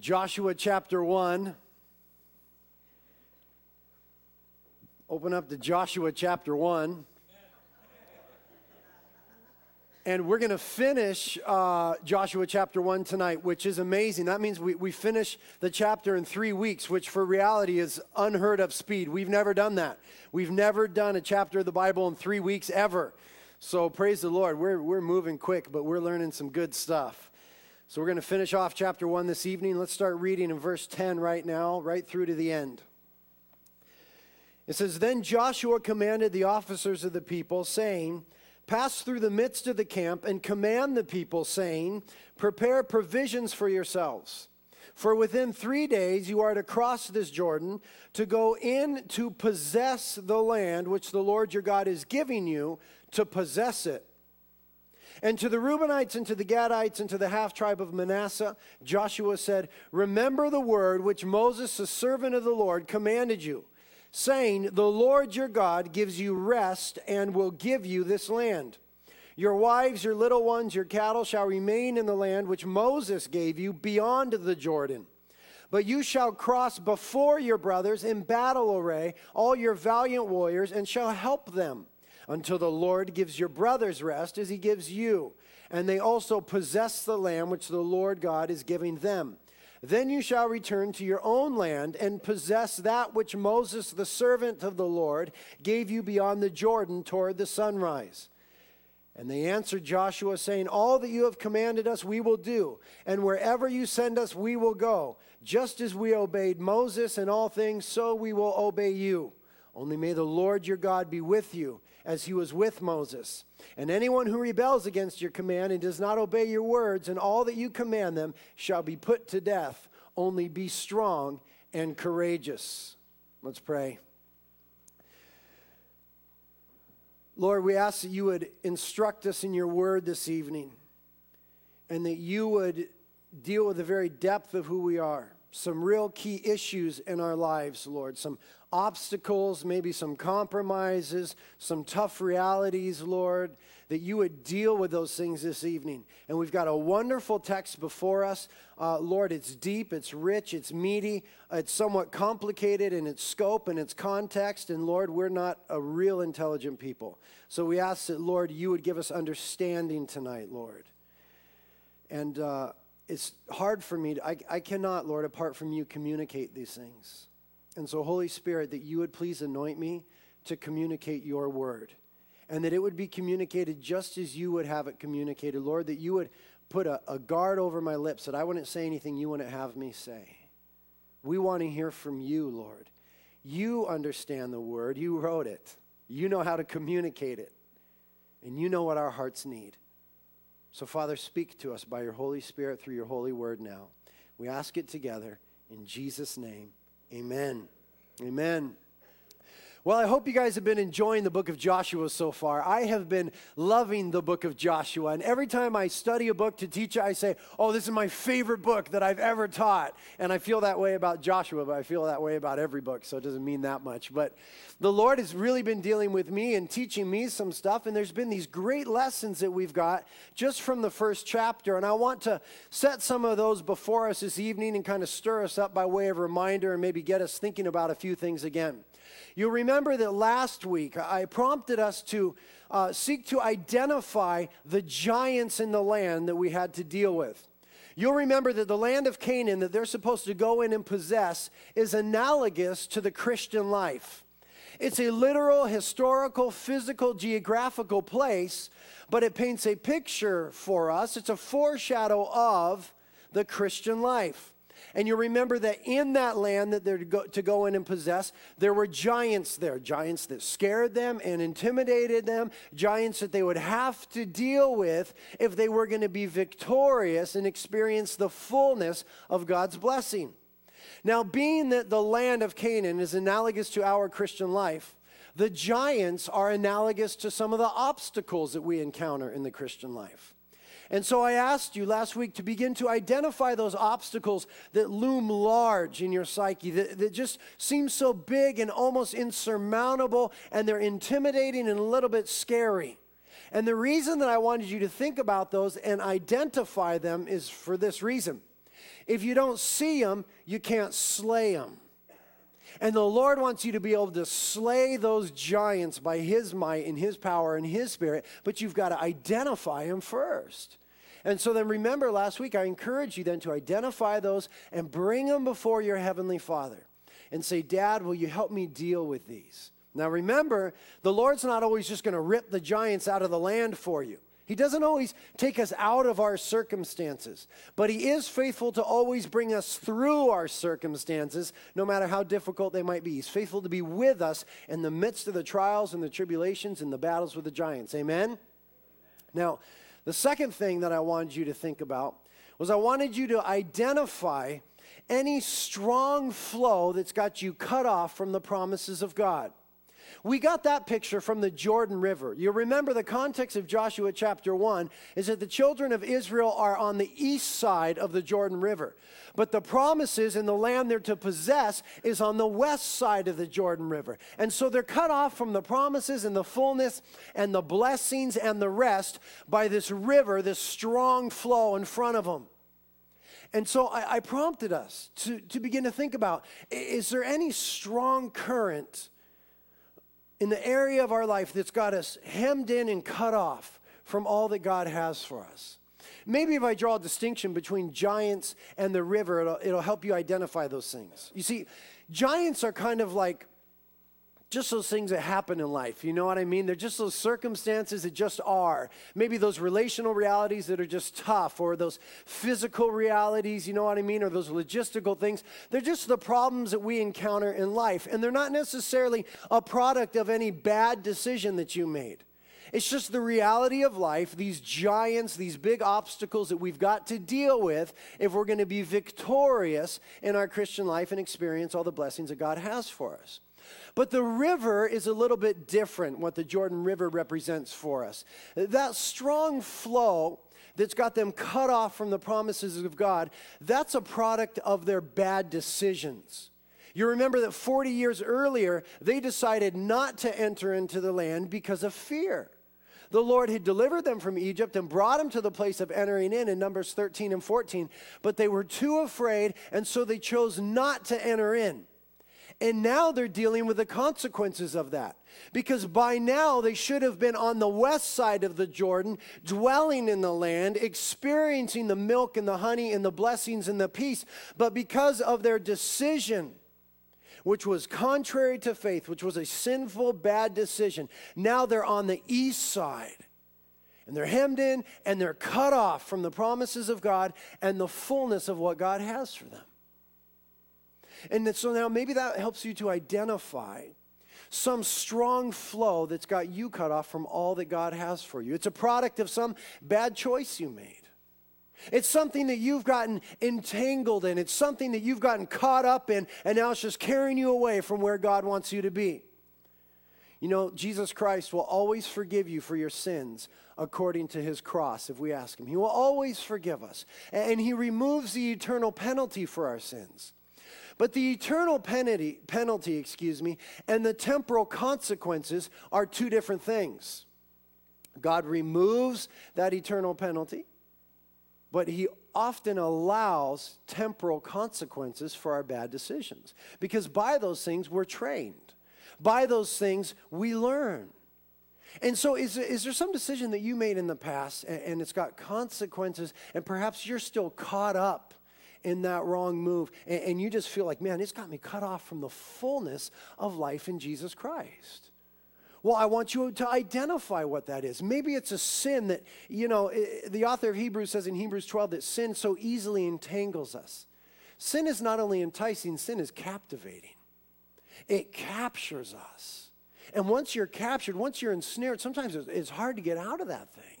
Joshua chapter 1. Open up to Joshua chapter 1. And we're going to finish uh, Joshua chapter 1 tonight, which is amazing. That means we, we finish the chapter in three weeks, which for reality is unheard of speed. We've never done that. We've never done a chapter of the Bible in three weeks ever. So praise the Lord. We're, we're moving quick, but we're learning some good stuff. So we're going to finish off chapter 1 this evening. Let's start reading in verse 10 right now, right through to the end. It says, Then Joshua commanded the officers of the people, saying, Pass through the midst of the camp and command the people, saying, Prepare provisions for yourselves. For within three days you are to cross this Jordan to go in to possess the land which the Lord your God is giving you to possess it. And to the Reubenites and to the Gadites and to the half tribe of Manasseh, Joshua said, Remember the word which Moses, the servant of the Lord, commanded you, saying, The Lord your God gives you rest and will give you this land. Your wives, your little ones, your cattle shall remain in the land which Moses gave you beyond the Jordan. But you shall cross before your brothers in battle array, all your valiant warriors, and shall help them until the Lord gives your brothers rest as he gives you. And they also possess the land which the Lord God is giving them. Then you shall return to your own land and possess that which Moses, the servant of the Lord, gave you beyond the Jordan toward the sunrise. And they answered Joshua, saying, All that you have commanded us, we will do, and wherever you send us, we will go. Just as we obeyed Moses in all things, so we will obey you. Only may the Lord your God be with you as he was with Moses. And anyone who rebels against your command and does not obey your words and all that you command them shall be put to death. Only be strong and courageous. Let's pray. Lord, we ask that you would instruct us in your word this evening and that you would deal with the very depth of who we are, some real key issues in our lives, Lord, some obstacles, maybe some compromises, some tough realities, Lord, that you would deal with those things this evening. And we've got a wonderful text before us. Uh, Lord, it's deep, it's rich, it's meaty, it's somewhat complicated in its scope and its context. And Lord, we're not a real intelligent people. So we ask that, Lord, you would give us understanding tonight, Lord. And uh, it's hard for me, to, I, I cannot, Lord, apart from you, communicate these things. And so, Holy Spirit, that you would please anoint me to communicate your word and that it would be communicated just as you would have it communicated. Lord, that you would put a, a, guard over my lips, that I wouldn't say anything you wouldn't have me say. We want to hear from you, Lord. You understand the word, you wrote it, you know how to communicate it, and you know what our hearts need. So, Father, speak to us by your Holy Spirit through your holy word now. We ask it together in Jesus' name. Amen. Amen. Well, I hope you guys have been enjoying the book of Joshua so far. I have been loving the book of Joshua. And every time I study a book to teach I say, Oh, this is my favorite book that I've ever taught. And I feel that way about Joshua, but I feel that way about every book, so it doesn't mean that much. But the Lord has really been dealing with me and teaching me some stuff. And there's been these great lessons that we've got just from the first chapter. And I want to set some of those before us this evening and kind of stir us up by way of reminder and maybe get us thinking about a few things again. You'll remember that last week I prompted us to uh, seek to identify the giants in the land that we had to deal with. You'll remember that the land of Canaan that they're supposed to go in and possess is analogous to the Christian life. It's a literal, historical, physical, geographical place, but it paints a picture for us. It's a foreshadow of the Christian life. And you remember that in that land that they're to go, to go in and possess, there were giants there, giants that scared them and intimidated them, giants that they would have to deal with if they were going to be victorious and experience the fullness of God's blessing. Now, being that the land of Canaan is analogous to our Christian life, the giants are analogous to some of the obstacles that we encounter in the Christian life. And so I asked you last week to begin to identify those obstacles that loom large in your psyche, that, that just seem so big and almost insurmountable, and they're intimidating and a little bit scary. And the reason that I wanted you to think about those and identify them is for this reason If you don't see them, you can't slay them. And the Lord wants you to be able to slay those giants by His might and His power and His Spirit, but you've got to identify them first. And so then remember last week, I encourage you then to identify those and bring them before your Heavenly Father and say, Dad, will you help me deal with these? Now remember, the Lord's not always just going to rip the giants out of the land for you. He doesn't always take us out of our circumstances, but He is faithful to always bring us through our circumstances, no matter how difficult they might be. He's faithful to be with us in the midst of the trials and the tribulations and the battles with the giants. Amen? Now, the second thing that I wanted you to think about was I wanted you to identify any strong flow that's got you cut off from the promises of God. We got that picture from the Jordan River. You remember the context of Joshua chapter 1 is that the children of Israel are on the east side of the Jordan River. But the promises and the land they're to possess is on the west side of the Jordan River. And so they're cut off from the promises and the fullness and the blessings and the rest by this river, this strong flow in front of them. And so I, I prompted us to, to begin to think about is there any strong current? In the area of our life that's got us hemmed in and cut off from all that God has for us. Maybe if I draw a distinction between giants and the river, it'll, it'll help you identify those things. You see, giants are kind of like just those things that happen in life. You know what I mean? They're just those circumstances that just are. Maybe those relational realities that are just tough, or those physical realities, you know what I mean? Or those logistical things. They're just the problems that we encounter in life. And they're not necessarily a product of any bad decision that you made. It's just the reality of life, these giants, these big obstacles that we've got to deal with if we're going to be victorious in our Christian life and experience all the blessings that God has for us. But the river is a little bit different, what the Jordan River represents for us. That strong flow that's got them cut off from the promises of God, that's a product of their bad decisions. You remember that 40 years earlier, they decided not to enter into the land because of fear. The Lord had delivered them from Egypt and brought them to the place of entering in in Numbers 13 and 14, but they were too afraid, and so they chose not to enter in. And now they're dealing with the consequences of that. Because by now they should have been on the west side of the Jordan, dwelling in the land, experiencing the milk and the honey and the blessings and the peace. But because of their decision, which was contrary to faith, which was a sinful, bad decision, now they're on the east side. And they're hemmed in and they're cut off from the promises of God and the fullness of what God has for them. And so now maybe that helps you to identify some strong flow that's got you cut off from all that God has for you. It's a product of some bad choice you made. It's something that you've gotten entangled in. It's something that you've gotten caught up in, and now it's just carrying you away from where God wants you to be. You know, Jesus Christ will always forgive you for your sins according to his cross if we ask him. He will always forgive us, and he removes the eternal penalty for our sins. But the eternal penalty, penalty, excuse me, and the temporal consequences are two different things. God removes that eternal penalty, but he often allows temporal consequences for our bad decisions because by those things we're trained. By those things we learn. And so, is, is there some decision that you made in the past and, and it's got consequences, and perhaps you're still caught up in that wrong move. And, and you just feel like, man, it's got me cut off from the fullness of life in Jesus Christ. Well, I want you to identify what that is. Maybe it's a sin that, you know, the author of Hebrews says in Hebrews 12 that sin so easily entangles us. Sin is not only enticing, sin is captivating. It captures us. And once you're captured, once you're ensnared, sometimes it's hard to get out of that thing.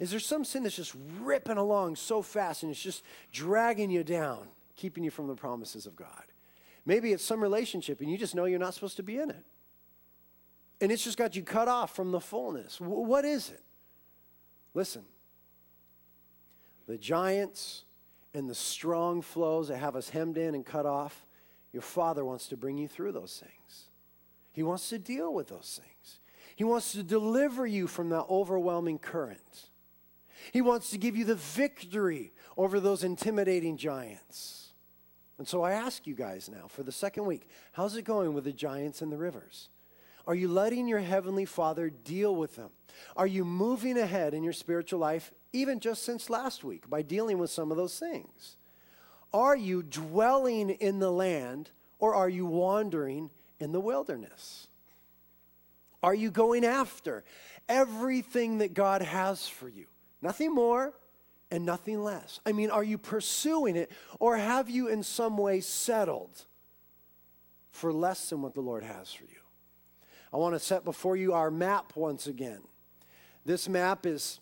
Is there some sin that's just ripping along so fast and it's just dragging you down, keeping you from the promises of God? Maybe it's some relationship and you just know you're not supposed to be in it. And it's just got you cut off from the fullness. what is it? Listen, the giants and the strong flows that have us hemmed in and cut off, your Father wants to bring you through those things. He wants to deal with those things. He wants to deliver you from that overwhelming current. He wants to give you the victory over those intimidating giants. And so I ask you guys now for the second week how's it going with the giants and the rivers? Are you letting your Heavenly Father deal with them? Are you moving ahead in your spiritual life, even just since last week, by dealing with some of those things? Are you dwelling in the land or are you wandering in the wilderness? Are you going after everything that God has for you? Nothing more and nothing less. I mean, are you pursuing it or have you in some way settled for less than what the Lord has for you? I want to set before you our map once again. This map is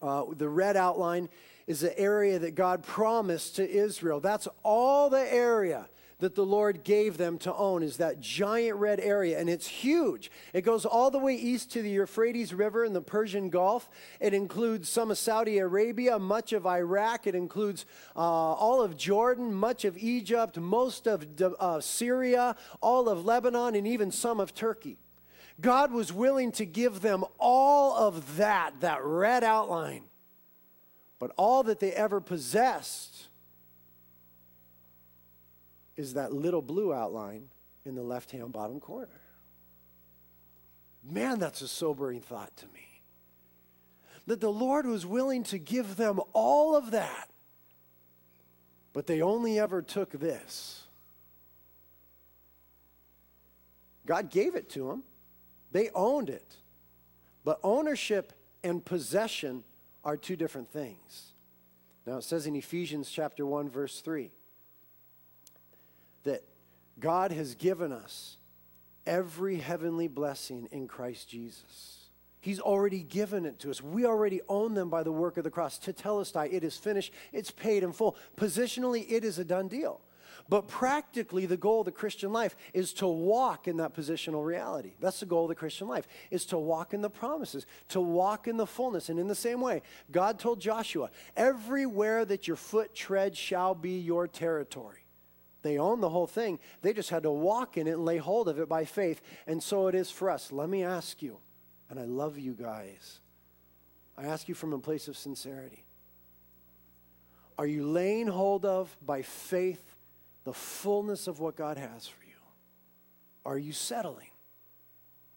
uh, the red outline is the area that God promised to Israel. That's all the area that the Lord gave them to own is that giant red area, and it's huge. It goes all the way east to the Euphrates River in the Persian Gulf. It includes some of Saudi Arabia, much of Iraq. It includes uh, all of Jordan, much of Egypt, most of uh, Syria, all of Lebanon, and even some of Turkey. God was willing to give them all of that, that red outline. But all that they ever possessed is that little blue outline in the left hand bottom corner. Man, that's a sobering thought to me. That the Lord was willing to give them all of that, but they only ever took this. God gave it to them, they owned it. But ownership and possession are two different things. Now, it says in Ephesians chapter 1, verse 3 that God has given us every heavenly blessing in Christ Jesus. He's already given it to us. We already own them by the work of the cross. To tell Tetelestai, it is finished. It's paid in full. Positionally, it is a done deal. But practically, the goal of the Christian life is to walk in that positional reality. That's the goal of the Christian life, is to walk in the promises, to walk in the fullness. And in the same way, God told Joshua, everywhere that your foot treads shall be your territory. They own the whole thing. They just had to walk in it and lay hold of it by faith. And so it is for us. Let me ask you, and I love you guys. I ask you from a place of sincerity. Are you laying hold of by faith the fullness of what God has for you? Are you settling?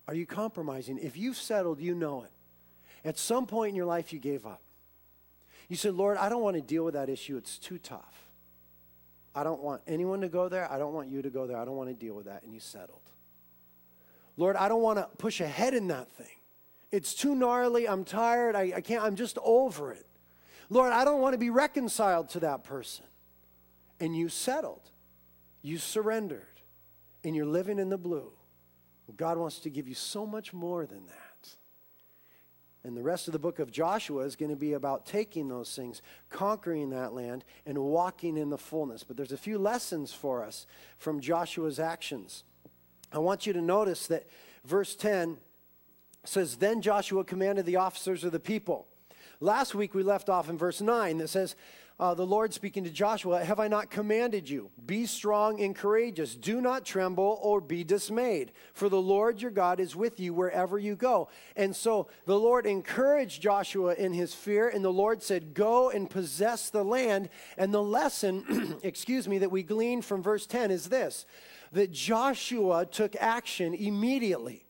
Are you compromising? If you've settled, you know it. At some point in your life, you gave up. You said, Lord, I don't want to deal with that issue. It's too tough. I don't want anyone to go there. I don't want you to go there. I don't want to deal with that. And you settled. Lord, I don't want to push ahead in that thing. It's too gnarly. I'm tired. I, I can't. I'm just over it. Lord, I don't want to be reconciled to that person. And you settled. You surrendered. And you're living in the blue. God wants to give you so much more than that. And the rest of the book of Joshua is going to be about taking those things, conquering that land, and walking in the fullness. But there's a few lessons for us from Joshua's actions. I want you to notice that verse 10 says, Then Joshua commanded the officers of the people. Last week we left off in verse 9 that says, uh, the Lord speaking to Joshua, Have I not commanded you? Be strong and courageous. Do not tremble or be dismayed, for the Lord your God is with you wherever you go. And so the Lord encouraged Joshua in his fear, and the Lord said, Go and possess the land. And the lesson, excuse me, that we glean from verse 10 is this that Joshua took action immediately.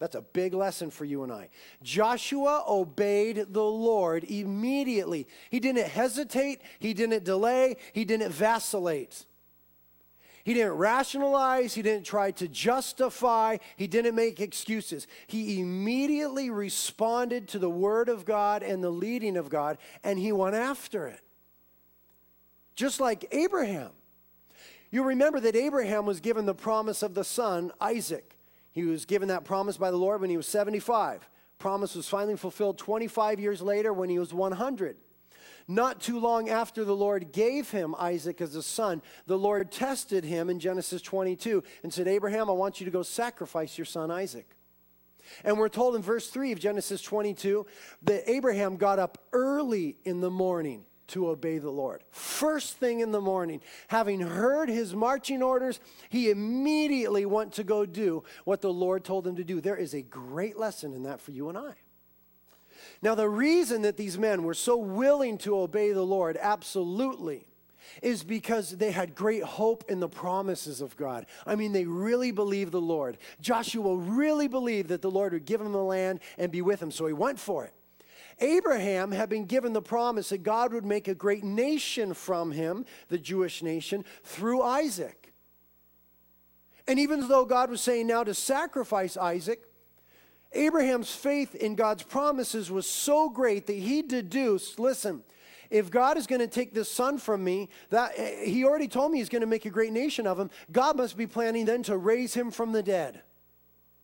That's a big lesson for you and I. Joshua obeyed the Lord immediately. He didn't hesitate, he didn't delay, he didn't vacillate. He didn't rationalize, he didn't try to justify, he didn't make excuses. He immediately responded to the word of God and the leading of God, and he went after it. Just like Abraham. You remember that Abraham was given the promise of the son, Isaac. He was given that promise by the Lord when he was 75. Promise was finally fulfilled 25 years later when he was 100. Not too long after the Lord gave him Isaac as a son, the Lord tested him in Genesis 22 and said, Abraham, I want you to go sacrifice your son Isaac. And we're told in verse 3 of Genesis 22 that Abraham got up early in the morning to obey the Lord. First thing in the morning, having heard his marching orders, he immediately went to go do what the Lord told him to do. There is a great lesson in that for you and I. Now, the reason that these men were so willing to obey the Lord, absolutely, is because they had great hope in the promises of God. I mean, they really believed the Lord. Joshua really believed that the Lord would give him the land and be with him, so he went for it. Abraham had been given the promise that God would make a great nation from him, the Jewish nation, through Isaac. And even though God was saying now to sacrifice Isaac, Abraham's faith in God's promises was so great that he deduced listen, if God is going to take this son from me, that eh, he already told me he's going to make a great nation of him, God must be planning then to raise him from the dead.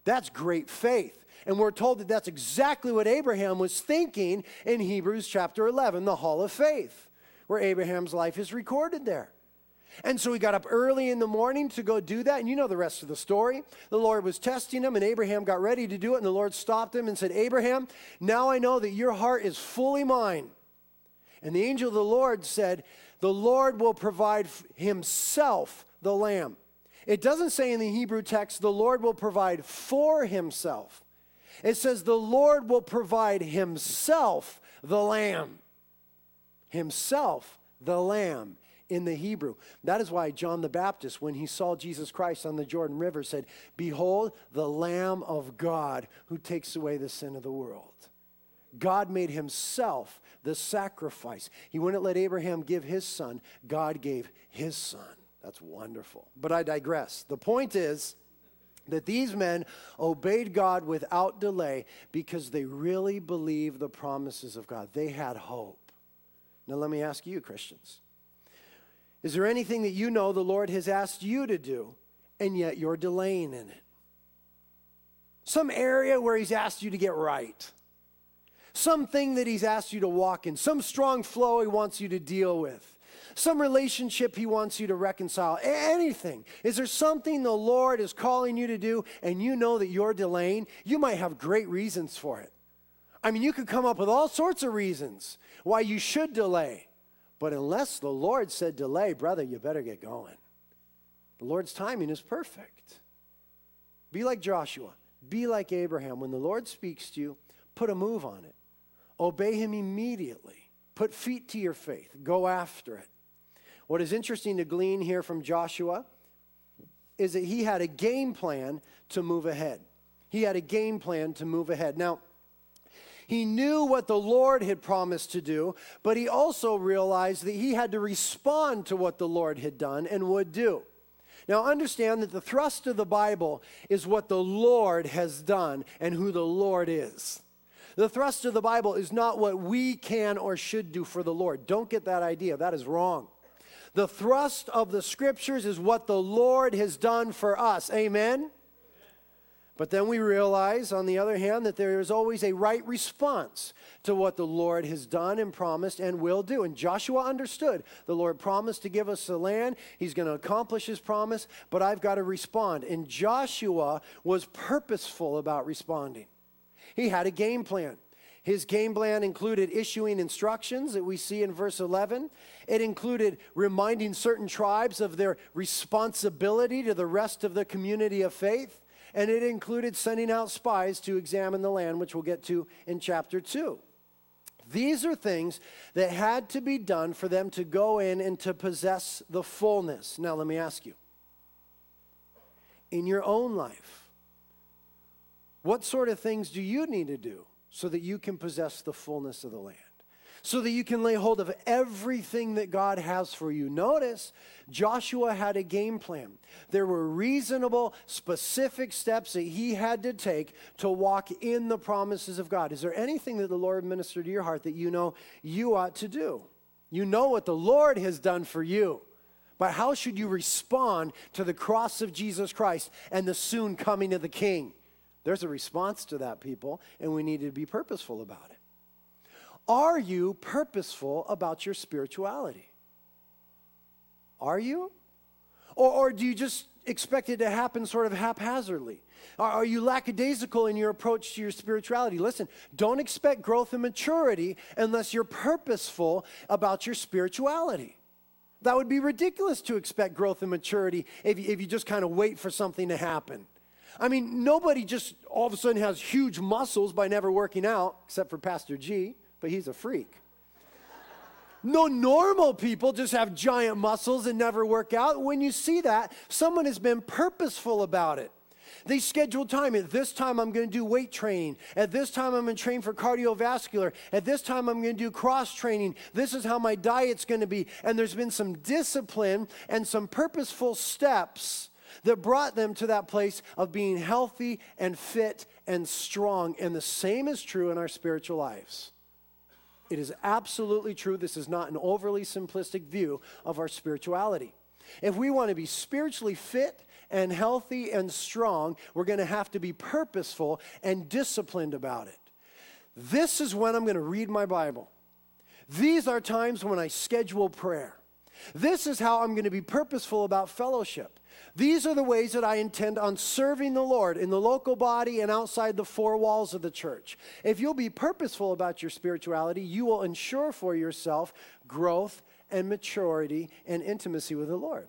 That's great faith. And we're told that that's exactly what Abraham was thinking in Hebrews chapter 11, the hall of faith, where Abraham's life is recorded there. And so he got up early in the morning to go do that. And you know the rest of the story. The Lord was testing him, and Abraham got ready to do it. And the Lord stopped him and said, Abraham, now I know that your heart is fully mine. And the angel of the Lord said, The Lord will provide himself the lamb. It doesn't say in the Hebrew text, the Lord will provide for himself. It says, the Lord will provide himself the lamb. Himself the lamb in the Hebrew. That is why John the Baptist, when he saw Jesus Christ on the Jordan River, said, Behold, the Lamb of God who takes away the sin of the world. God made himself the sacrifice. He wouldn't let Abraham give his son, God gave his son. That's wonderful. But I digress. The point is, that these men obeyed God without delay because they really believed the promises of God. They had hope. Now, let me ask you, Christians is there anything that you know the Lord has asked you to do and yet you're delaying in it? Some area where He's asked you to get right, something that He's asked you to walk in, some strong flow He wants you to deal with some relationship He wants you to reconcile, anything. Is there something the Lord is calling you to do and you know that you're delaying? You might have great reasons for it. I mean, you could come up with all sorts of reasons why you should delay. But unless the Lord said delay, brother, you better get going. The Lord's timing is perfect. Be like Joshua, be like Abraham. When the Lord speaks to you, put a move on it, obey Him immediately, put feet to your faith, go after it. What is interesting to glean here from Joshua is that he had a game plan to move ahead. He had a game plan to move ahead. Now, he knew what the Lord had promised to do, but he also realized that he had to respond to what the Lord had done and would do. Now, understand that the thrust of the Bible is what the Lord has done and who the Lord is. The thrust of the Bible is not what we can or should do for the Lord. Don't get that idea, that is wrong. The thrust of the scriptures is what the Lord has done for us. Amen? But then we realize, on the other hand, that there is always a right response to what the Lord has done and promised and will do. And Joshua understood the Lord promised to give us the land. He's going to accomplish his promise, but I've got to respond. And Joshua was purposeful about responding, he had a game plan. His game plan included issuing instructions that we see in verse 11. It included reminding certain tribes of their responsibility to the rest of the community of faith. And it included sending out spies to examine the land, which we'll get to in chapter 2. These are things that had to be done for them to go in and to possess the fullness. Now, let me ask you in your own life, what sort of things do you need to do so that you can possess the fullness of the land, so that you can lay hold of everything that God has for you. Notice Joshua had a game plan. There were reasonable, specific steps that he had to take to walk in the promises of God. Is there anything that the Lord ministered to your heart that you know you ought to do? You know what the Lord has done for you. But how should you respond to the cross of Jesus Christ and the soon coming of the King? There's a response to that, people, and we need to be purposeful about it. Are you purposeful about your spirituality? Are you? Or, or do you just expect it to happen sort of haphazardly? Are, are you lackadaisical in your approach to your spirituality? Listen, don't expect growth and maturity unless you're purposeful about your spirituality. That would be ridiculous to expect growth and maturity if if you just kind of wait for something to happen. I mean, nobody just all of a sudden has huge muscles by never working out, except for Pastor G, but he's a freak. No normal people just have giant muscles and never work out. When you see that, someone has been purposeful about it. They schedule time. At this time, I'm going to do weight training. At this time, I'm going to train for cardiovascular. At this time, I'm going to do cross training. This is how my diet's going to be. And there's been some discipline and some purposeful steps that brought them to that place of being healthy and fit and strong. And the same is true in our spiritual lives. It is absolutely true. This is not an overly simplistic view of our spirituality. If we want to be spiritually fit and healthy and strong, we're going to have to be purposeful and disciplined about it. This is when I'm going to read my Bible. These are times when I schedule prayer. This is how I'm going to be purposeful about fellowship. These are the ways that I intend on serving the Lord in the local body and outside the four walls of the church. If you'll be purposeful about your spirituality, you will ensure for yourself growth and maturity and intimacy with the Lord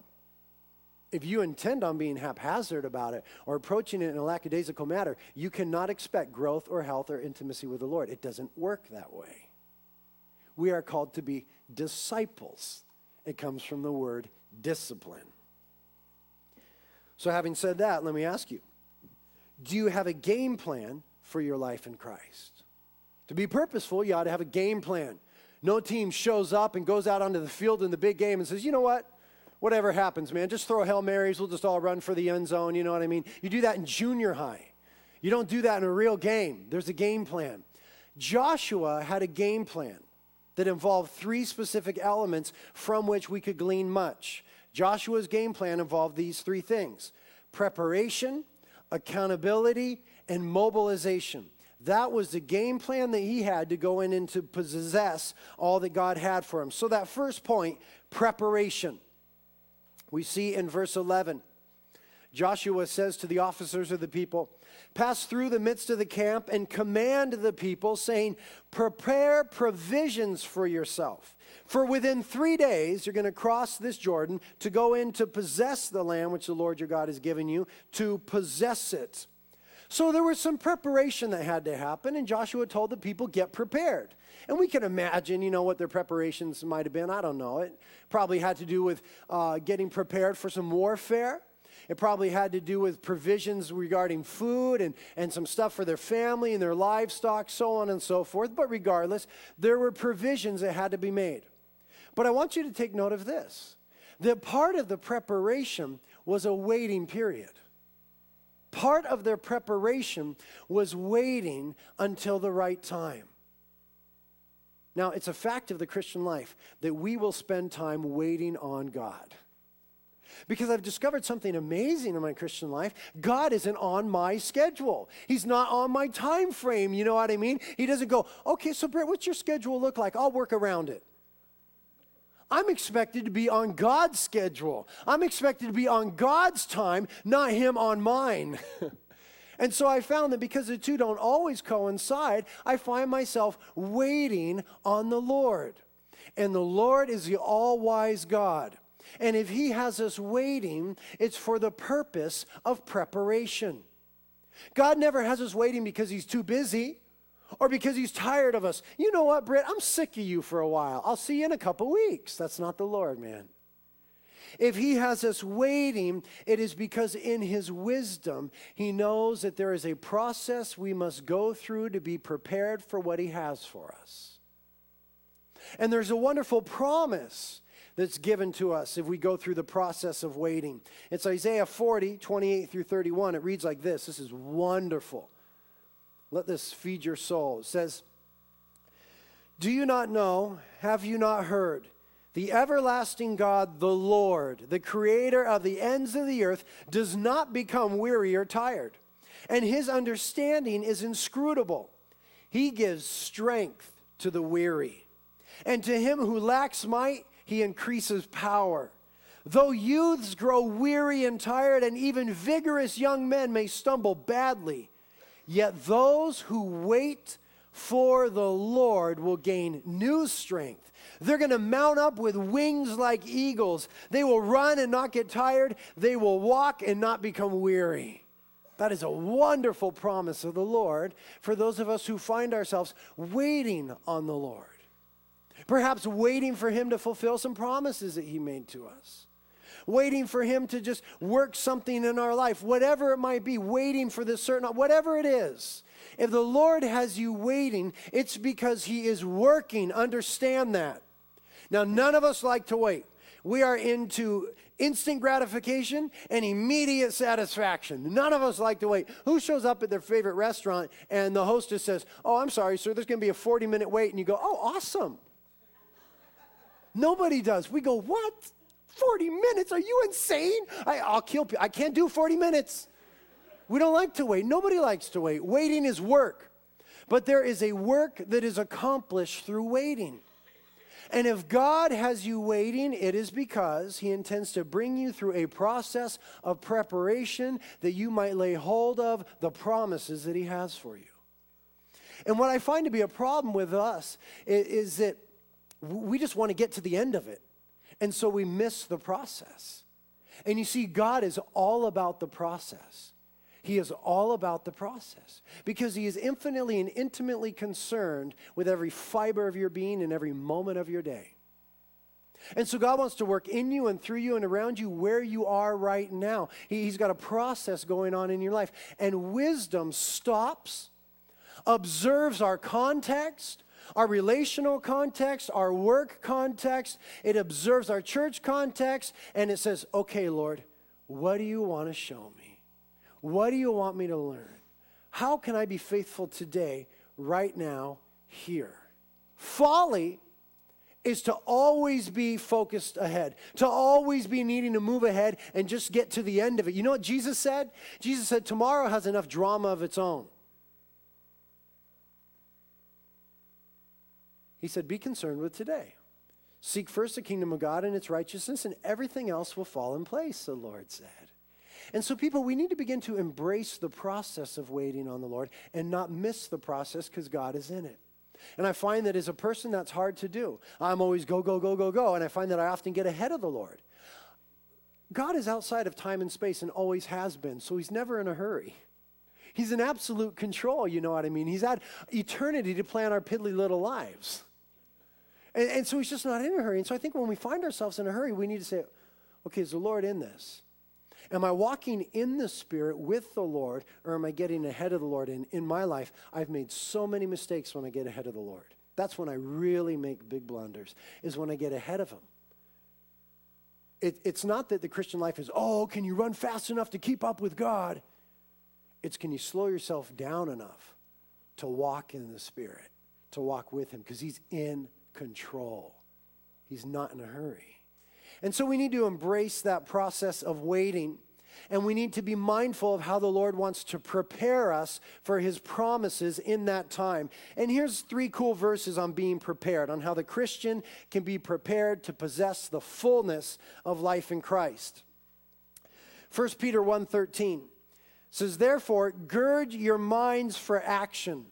if you intend on being haphazard about it or approaching it in a lackadaisical manner, you cannot expect growth or health or intimacy with the Lord. It doesn't work that way. We are called to be disciples. It comes from the word discipline. So, having said that, let me ask you do you have a game plan for your life in Christ? To be purposeful, you ought to have a game plan. No team shows up and goes out onto the field in the big game and says, you know what? whatever happens, man, just throw Hail Marys. We'll just all run for the end zone. You know what I mean? You do that in junior high. You don't do that in a real game. There's a game plan. Joshua had a game plan that involved three specific elements from which we could glean much. Joshua's game plan involved these three things preparation, accountability, and mobilization. That was the game plan that he had to go in and to possess all that God had for him. So, that first point, preparation. We see in verse 11, Joshua says to the officers of the people, Pass through the midst of the camp and command the people, saying, Prepare provisions for yourself. For within three days, you're going to cross this Jordan to go in to possess the land which the Lord your God has given you, to possess it. So there was some preparation that had to happen, and Joshua told the people, Get prepared. And we can imagine, you know, what their preparations might have been. I don't know. It probably had to do with uh, getting prepared for some warfare. It probably had to do with provisions regarding food and, and some stuff for their family and their livestock, so on and so forth. But regardless, there were provisions that had to be made. But I want you to take note of this that part of the preparation was a waiting period. Part of their preparation was waiting until the right time. Now, it's a fact of the Christian life that we will spend time waiting on God. Because I've discovered something amazing in my Christian life. God isn't on my schedule. He's not on my time frame. You know what I mean? He doesn't go, okay, so Britt, what's your schedule look like? I'll work around it. I'm expected to be on God's schedule. I'm expected to be on God's time, not Him on mine. And so I found that because the two don't always coincide, I find myself waiting on the Lord. And the Lord is the all wise God. And if He has us waiting, it's for the purpose of preparation. God never has us waiting because He's too busy or because He's tired of us. You know what, Britt? I'm sick of you for a while. I'll see you in a couple weeks. That's not the Lord, man. If he has us waiting, it is because in his wisdom, he knows that there is a process we must go through to be prepared for what he has for us. And there's a wonderful promise that's given to us if we go through the process of waiting. It's Isaiah 40, 28 through 31. It reads like this This is wonderful. Let this feed your soul. It says, Do you not know? Have you not heard? The everlasting God, the Lord, the creator of the ends of the earth, does not become weary or tired, and his understanding is inscrutable. He gives strength to the weary, and to him who lacks might, he increases power. Though youths grow weary and tired, and even vigorous young men may stumble badly, yet those who wait for the Lord will gain new strength. They're going to mount up with wings like eagles. They will run and not get tired. They will walk and not become weary. That is a wonderful promise of the Lord for those of us who find ourselves waiting on the Lord. Perhaps waiting for Him to fulfill some promises that He made to us. Waiting for Him to just work something in our life, whatever it might be, waiting for this certain, whatever it is. If the Lord has you waiting, it's because He is working. Understand that. Now, none of us like to wait. We are into instant gratification and immediate satisfaction. None of us like to wait. Who shows up at their favorite restaurant and the hostess says, Oh, I'm sorry, sir, there's going to be a 40 minute wait. And you go, Oh, awesome. Nobody does. We go, What? 40 minutes? Are you insane? I, will kill people. I can't do 40 minutes. We don't like to wait. Nobody likes to wait. Waiting is work. But there is a work that is accomplished through waiting. And if God has you waiting, it is because He intends to bring you through a process of preparation that you might lay hold of the promises that He has for you. And what I find to be a problem with us is, is that we just want to get to the end of it. And so we miss the process. And you see, God is all about the process. He is all about the process because He is infinitely and intimately concerned with every fiber of your being and every moment of your day. And so God wants to work in you and through you and around you where you are right now. He's got a process going on in your life. And wisdom stops, observes our context, our relational context, our work context. It observes our church context and it says, okay, Lord, what do you want to show me? What do you want me to learn? How can I be faithful today, right now, here? Folly is to always be focused ahead, to always be needing to move ahead and just get to the end of it. You know what Jesus said? Jesus said, Tomorrow has enough drama of its own. He said, Be concerned with today. Seek first the kingdom of God and its righteousness, and everything else will fall in place, the Lord said. And so, people, we need to begin to embrace the process of waiting on the Lord and not miss the process because God is in it. And I find that as a person, that's hard to do. I'm always go, go, go, go, go. And I find that I often get ahead of the Lord. God is outside of time and space and always has been, so he's never in a hurry. He's in absolute control, you know what I mean? He's had eternity to plan our piddly little lives. And, and so he's just not in a hurry. And so I think when we find ourselves in a hurry, we need to say, okay, is the Lord in this? Am I walking in the Spirit with the Lord, or am I getting ahead of the Lord? And in my life, I've made so many mistakes when I get ahead of the Lord. That's when I really make big blunders, is when I get ahead of Him. It, it's not that the Christian life is, oh, can you run fast enough to keep up with God? It's can you slow yourself down enough to walk in the Spirit, to walk with Him, because He's in control. He's not in a hurry. And so we need to embrace that process of waiting. And we need to be mindful of how the Lord wants to prepare us for his promises in that time. And here's three cool verses on being prepared, on how the Christian can be prepared to possess the fullness of life in Christ. 1 Peter 1:13 says, "Therefore, gird your minds for action."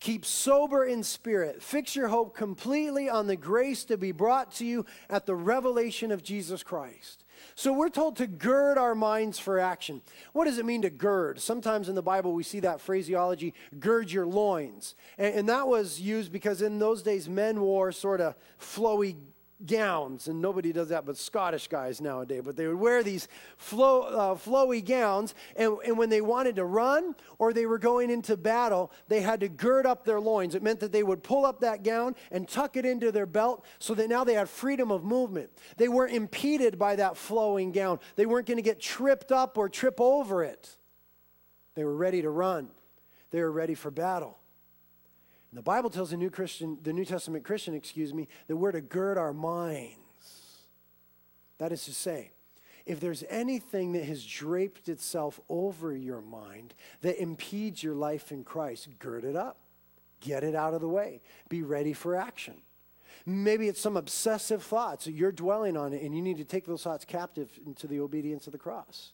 Keep sober in spirit. Fix your hope completely on the grace to be brought to you at the revelation of Jesus Christ. So we're told to gird our minds for action. What does it mean to gird? Sometimes in the Bible we see that phraseology, gird your loins. And, and that was used because in those days men wore sort of flowy gowns, and nobody does that but Scottish guys nowadays. But they would wear these flow, uh, flowy gowns, and, and when they wanted to run or they were going into battle, they had to gird up their loins. It meant that they would pull up that gown and tuck it into their belt so that now they had freedom of movement. They weren't impeded by that flowing gown, they weren't going to get tripped up or trip over it. They were ready to run, they were ready for battle. The Bible tells the New Christian, the New Testament Christian, excuse me, that we're to gird our minds. That is to say, if there's anything that has draped itself over your mind that impedes your life in Christ, gird it up. Get it out of the way. Be ready for action. Maybe it's some obsessive thoughts you're dwelling on it, and you need to take those thoughts captive into the obedience of the cross.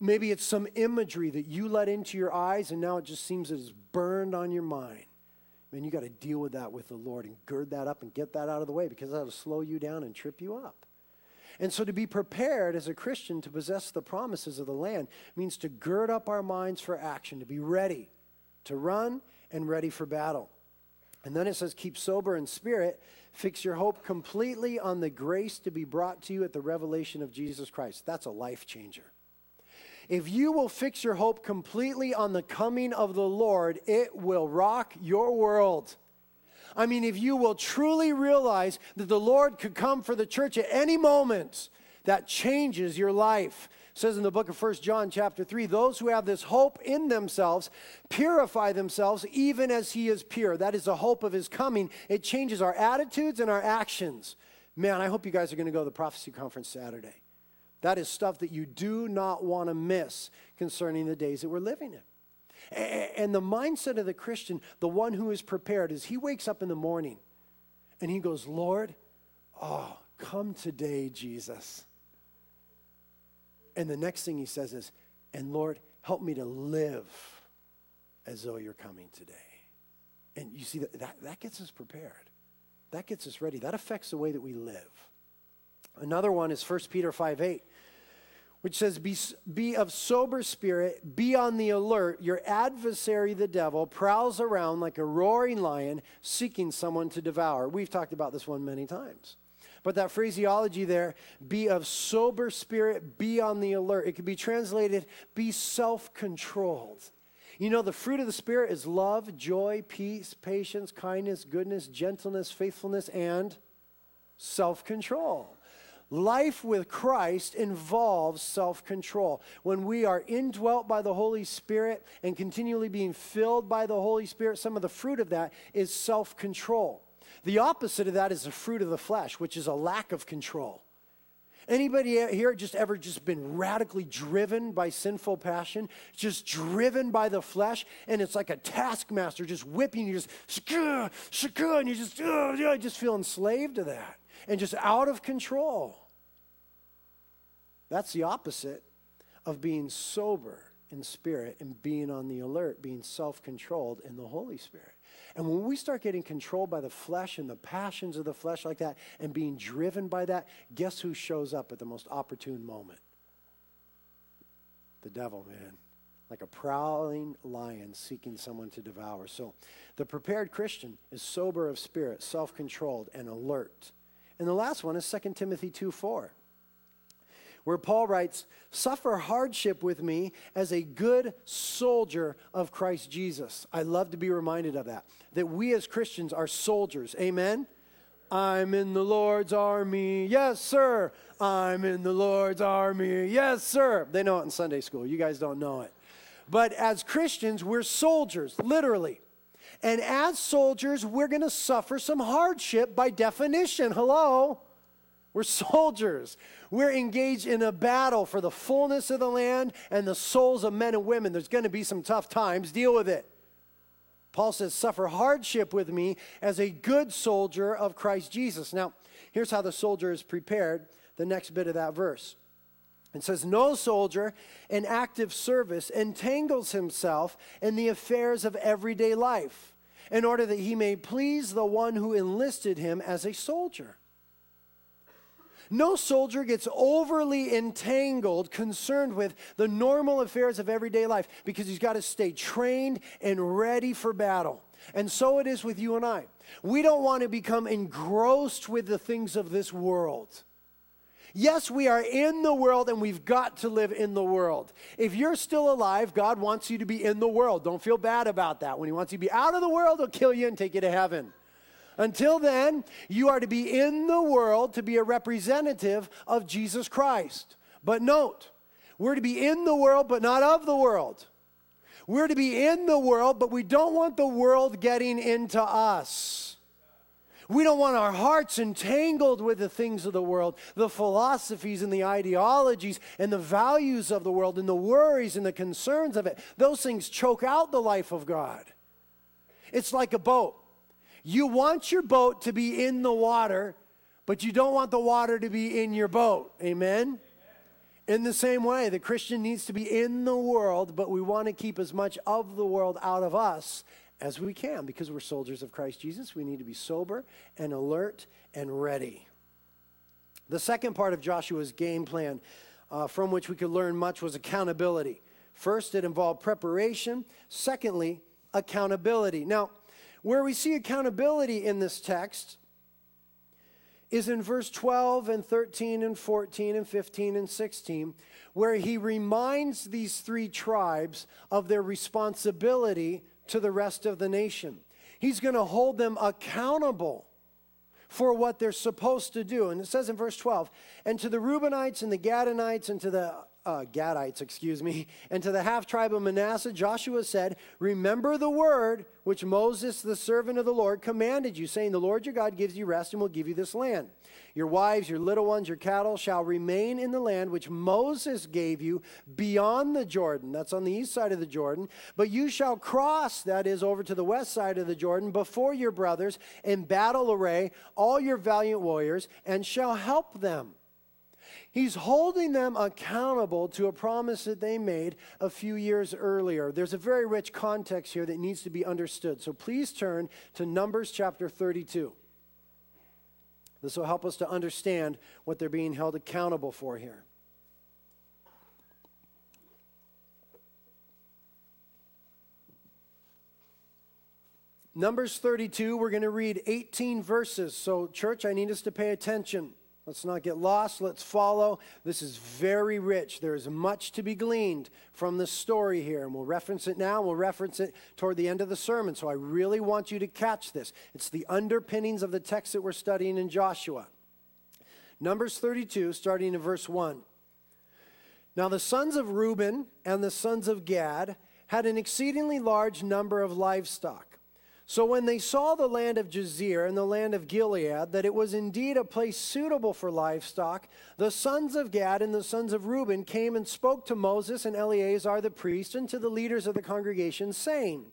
Maybe it's some imagery that you let into your eyes and now it just seems it's burned on your mind. Man, you got to deal with that with the Lord and gird that up and get that out of the way because that'll slow you down and trip you up. And so to be prepared as a Christian to possess the promises of the land means to gird up our minds for action, to be ready to run and ready for battle. And then it says, keep sober in spirit, fix your hope completely on the grace to be brought to you at the revelation of Jesus Christ. That's a life changer. If you will fix your hope completely on the coming of the Lord, it will rock your world. I mean, if you will truly realize that the Lord could come for the church at any moment, that changes your life. It says in the book of First John chapter 3, those who have this hope in themselves purify themselves even as he is pure. That is the hope of his coming. It changes our attitudes and our actions. Man, I hope you guys are going to go to the prophecy conference Saturday. That is stuff that you do not want to miss concerning the days that we're living in. And the mindset of the Christian, the one who is prepared, is he wakes up in the morning and he goes, Lord, oh, come today, Jesus. And the next thing he says is, and Lord, help me to live as though you're coming today. And you see, that, that, that gets us prepared. That gets us ready. That affects the way that we live. Another one is 1 Peter 5 8 which says, be, be of sober spirit, be on the alert. Your adversary, the devil, prowls around like a roaring lion seeking someone to devour. We've talked about this one many times. But that phraseology there, be of sober spirit, be on the alert, it could be translated, be self controlled. You know, the fruit of the Spirit is love, joy, peace, patience, kindness, goodness, gentleness, faithfulness, and self control. Life with Christ involves self control. When we are indwelt by the Holy Spirit and continually being filled by the Holy Spirit, some of the fruit of that is self control. The opposite of that is the fruit of the flesh, which is a lack of control. Anybody here just ever just been radically driven by sinful passion, just driven by the flesh, and it's like a taskmaster just whipping you, just shaka, shaka, and you just, uh, just feel enslaved to that and just out of control. That's the opposite of being sober in spirit and being on the alert, being self controlled in the Holy Spirit. And when we start getting controlled by the flesh and the passions of the flesh like that and being driven by that, guess who shows up at the most opportune moment? The devil, man. Like a prowling lion seeking someone to devour. So the prepared Christian is sober of spirit, self controlled, and alert. And the last one is 2 Timothy 2 4, where Paul writes, Suffer hardship with me as a good soldier of Christ Jesus. I love to be reminded of that, that we as Christians are soldiers. Amen? I'm in the Lord's army. Yes, sir. I'm in the Lord's army. Yes, sir. They know it in Sunday school. You guys don't know it. But as Christians, we're soldiers, literally. And as soldiers, we're going to suffer some hardship by definition. Hello? We're soldiers. We're engaged in a battle for the fullness of the land and the souls of men and women. There's going to be some tough times. Deal with it. Paul says, Suffer hardship with me as a good soldier of Christ Jesus. Now, here's how the soldier is prepared the next bit of that verse. It says, No soldier in active service entangles himself in the affairs of everyday life in order that he may please the one who enlisted him as a soldier. No soldier gets overly entangled, concerned with the normal affairs of everyday life because he's got to stay trained and ready for battle. And so it is with you and I. We don't want to become engrossed with the things of this world. Yes, we are in the world and we've got to live in the world. If you're still alive, God wants you to be in the world. Don't feel bad about that. When He wants you to be out of the world, He'll kill you and take you to heaven. Until then, you are to be in the world to be a representative of Jesus Christ. But note, we're to be in the world, but not of the world. We're to be in the world, but we don't want the world getting into us. We don't want our hearts entangled with the things of the world, the philosophies and the ideologies and the values of the world and the worries and the concerns of it. Those things choke out the life of God. It's like a boat. You want your boat to be in the water, but you don't want the water to be in your boat. Amen? In the same way, the Christian needs to be in the world, but we want to keep as much of the world out of us as we can because we're soldiers of Christ Jesus. We need to be sober and alert and ready. The second part of Joshua's game plan, uh, from which we could learn much, was accountability. First, it involved preparation. Secondly, accountability. Now, where we see accountability in this text is in verse 12 and 13 and 14 and 15 and 16, where he reminds these three tribes of their responsibility to the rest of the nation. He's going to hold them accountable for what they're supposed to do. And it says in verse 12, and to the Reubenites and the Gadonites and to the uh, Gadites, excuse me, and to the half tribe of Manasseh, Joshua said, Remember the word which Moses, the servant of the Lord, commanded you, saying, The Lord your God gives you rest and will give you this land. Your wives, your little ones, your cattle shall remain in the land which Moses gave you beyond the Jordan. That's on the east side of the Jordan. But you shall cross, that is, over to the west side of the Jordan, before your brothers in battle array, all your valiant warriors, and shall help them. He's holding them accountable to a promise that they made a few years earlier. There's a very rich context here that needs to be understood. So please turn to Numbers chapter 32. This will help us to understand what they're being held accountable for here. Numbers 32, we're going to read 18 verses. So, church, I need us to pay attention. Let's not get lost. Let's follow. This is very rich. There is much to be gleaned from this story here. And we'll reference it now. We'll reference it toward the end of the sermon. So I really want you to catch this. It's the underpinnings of the text that we're studying in Joshua. Numbers 32, starting in verse 1. Now the sons of Reuben and the sons of Gad had an exceedingly large number of livestock. So when they saw the land of Jazer and the land of Gilead, that it was indeed a place suitable for livestock, the sons of Gad and the sons of Reuben came and spoke to Moses and Eleazar the priest and to the leaders of the congregation, saying,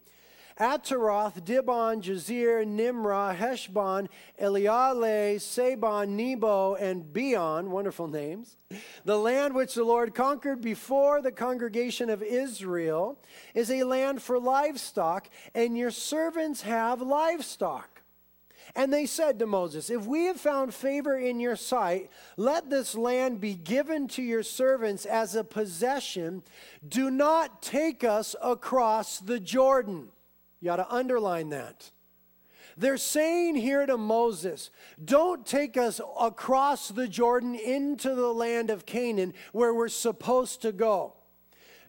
Ataroth, Dibon, Jazer, Nimrah, Heshbon, Elealeh, Sebam, Nebo, and Beon, wonderful names, the land which the Lord conquered before the congregation of Israel, is a land for livestock, and your servants have livestock. And they said to Moses, If we have found favor in your sight, let this land be given to your servants as a possession. Do not take us across the Jordan. You ought to underline that. They're saying here to Moses, don't take us across the Jordan into the land of Canaan where we're supposed to go.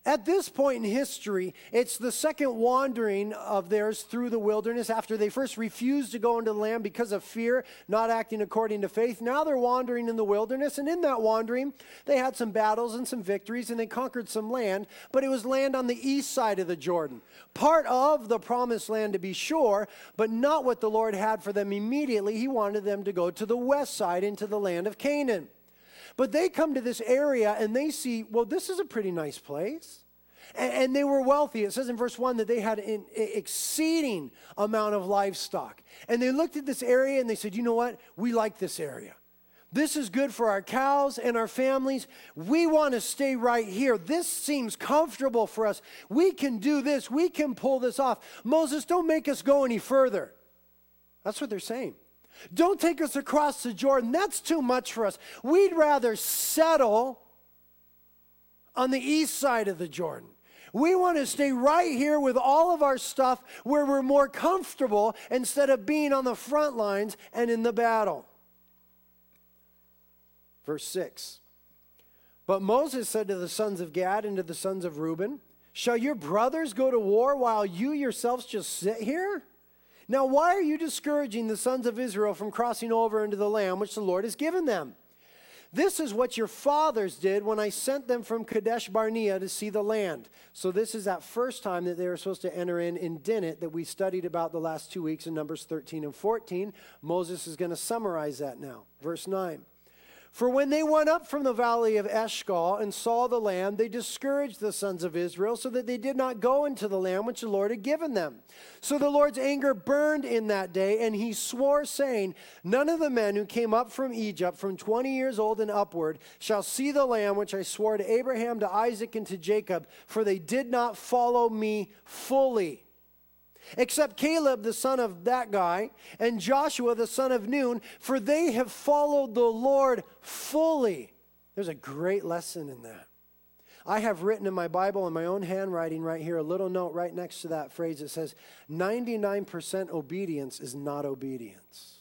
At this point in history, it's the second wandering of theirs through the wilderness after they first refused to go into the land because of fear, not acting according to faith. Now they're wandering in the wilderness, and in that wandering, they had some battles and some victories, and they conquered some land, but it was land on the east side of the Jordan. Part of the promised land to be sure, but not what the Lord had for them immediately. He wanted them to go to the west side into the land of Canaan. But they come to this area and they see, well, this is a pretty nice place. And, and they were wealthy. It says in verse 1 that they had an exceeding amount of livestock. And they looked at this area and they said, you know what? We like this area. This is good for our cows and our families. We want to stay right here. This seems comfortable for us. We can do this. We can pull this off. Moses, don't make us go any further. That's what they're saying. Don't take us across the Jordan. That's too much for us. We'd rather settle on the east side of the Jordan. We want to stay right here with all of our stuff where we're more comfortable instead of being on the front lines and in the battle. Verse 6 But Moses said to the sons of Gad and to the sons of Reuben, Shall your brothers go to war while you yourselves just sit here? Now, why are you discouraging the sons of Israel from crossing over into the land which the Lord has given them? This is what your fathers did when I sent them from Kadesh Barnea to see the land. So, this is that first time that they were supposed to enter in in Dinit that we studied about the last two weeks in Numbers 13 and 14. Moses is going to summarize that now. Verse 9. For when they went up from the valley of Eshcol and saw the land, they discouraged the sons of Israel so that they did not go into the land which the Lord had given them. So the Lord's anger burned in that day, and he swore, saying, None of the men who came up from Egypt from 20 years old and upward shall see the land which I swore to Abraham, to Isaac, and to Jacob, for they did not follow me fully. Except Caleb the son of that guy and Joshua the son of Nun, for they have followed the Lord fully. There's a great lesson in that. I have written in my Bible in my own handwriting right here a little note right next to that phrase that says 99% obedience is not obedience.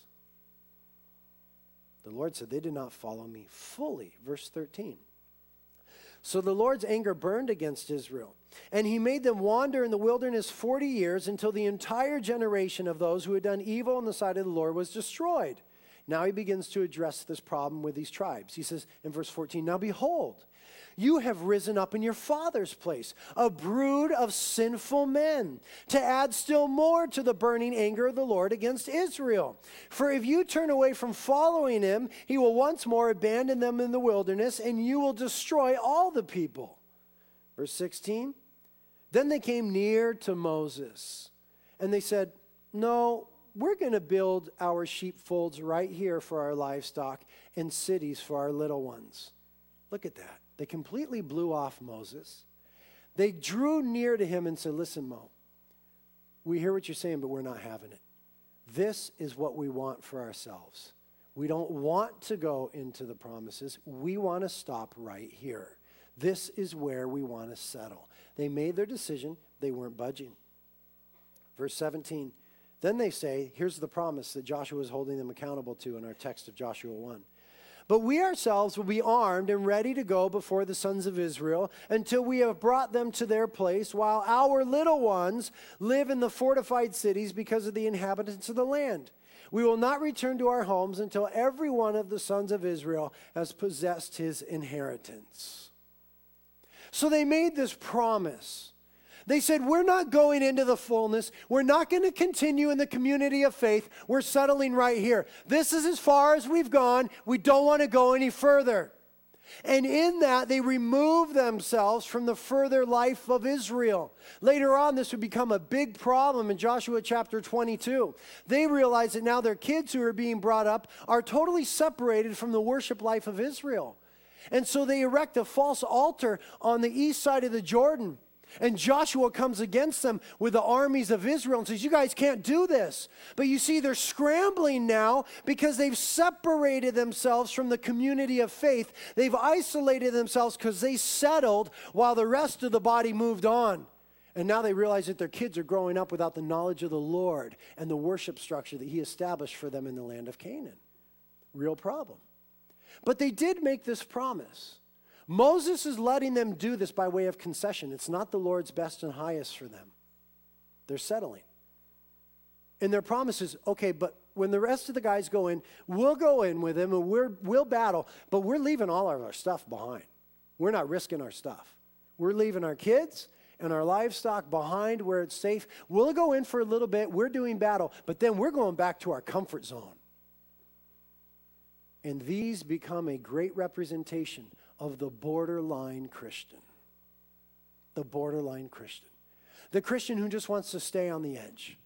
The Lord said, They did not follow me fully. Verse 13. So the Lord's anger burned against Israel, and he made them wander in the wilderness 40 years until the entire generation of those who had done evil in the sight of the Lord was destroyed. Now he begins to address this problem with these tribes. He says in verse 14, Now behold, you have risen up in your father's place, a brood of sinful men, to add still more to the burning anger of the Lord against Israel. For if you turn away from following him, he will once more abandon them in the wilderness, and you will destroy all the people. Verse 16 Then they came near to Moses, and they said, No, we're going to build our sheepfolds right here for our livestock and cities for our little ones. Look at that. They completely blew off Moses. They drew near to him and said, Listen, Mo, we hear what you're saying, but we're not having it. This is what we want for ourselves. We don't want to go into the promises. We want to stop right here. This is where we want to settle. They made their decision, they weren't budging. Verse 17. Then they say, here's the promise that Joshua is holding them accountable to in our text of Joshua 1. But we ourselves will be armed and ready to go before the sons of Israel until we have brought them to their place, while our little ones live in the fortified cities because of the inhabitants of the land. We will not return to our homes until every one of the sons of Israel has possessed his inheritance. So they made this promise. They said, We're not going into the fullness. We're not going to continue in the community of faith. We're settling right here. This is as far as we've gone. We don't want to go any further. And in that, they remove themselves from the further life of Israel. Later on, this would become a big problem in Joshua chapter 22. They realize that now their kids who are being brought up are totally separated from the worship life of Israel. And so they erect a false altar on the east side of the Jordan. And Joshua comes against them with the armies of Israel and says, You guys can't do this. But you see, they're scrambling now because they've separated themselves from the community of faith. They've isolated themselves because they settled while the rest of the body moved on. And now they realize that their kids are growing up without the knowledge of the Lord and the worship structure that He established for them in the land of Canaan. Real problem. But they did make this promise. Moses is letting them do this by way of concession. It's not the Lord's best and highest for them. They're settling. And their promise is okay, but when the rest of the guys go in, we'll go in with them and we're, we'll battle, but we're leaving all of our stuff behind. We're not risking our stuff. We're leaving our kids and our livestock behind where it's safe. We'll go in for a little bit. We're doing battle, but then we're going back to our comfort zone. And these become a great representation of the borderline Christian. The borderline Christian. The Christian who just wants to stay on the edge.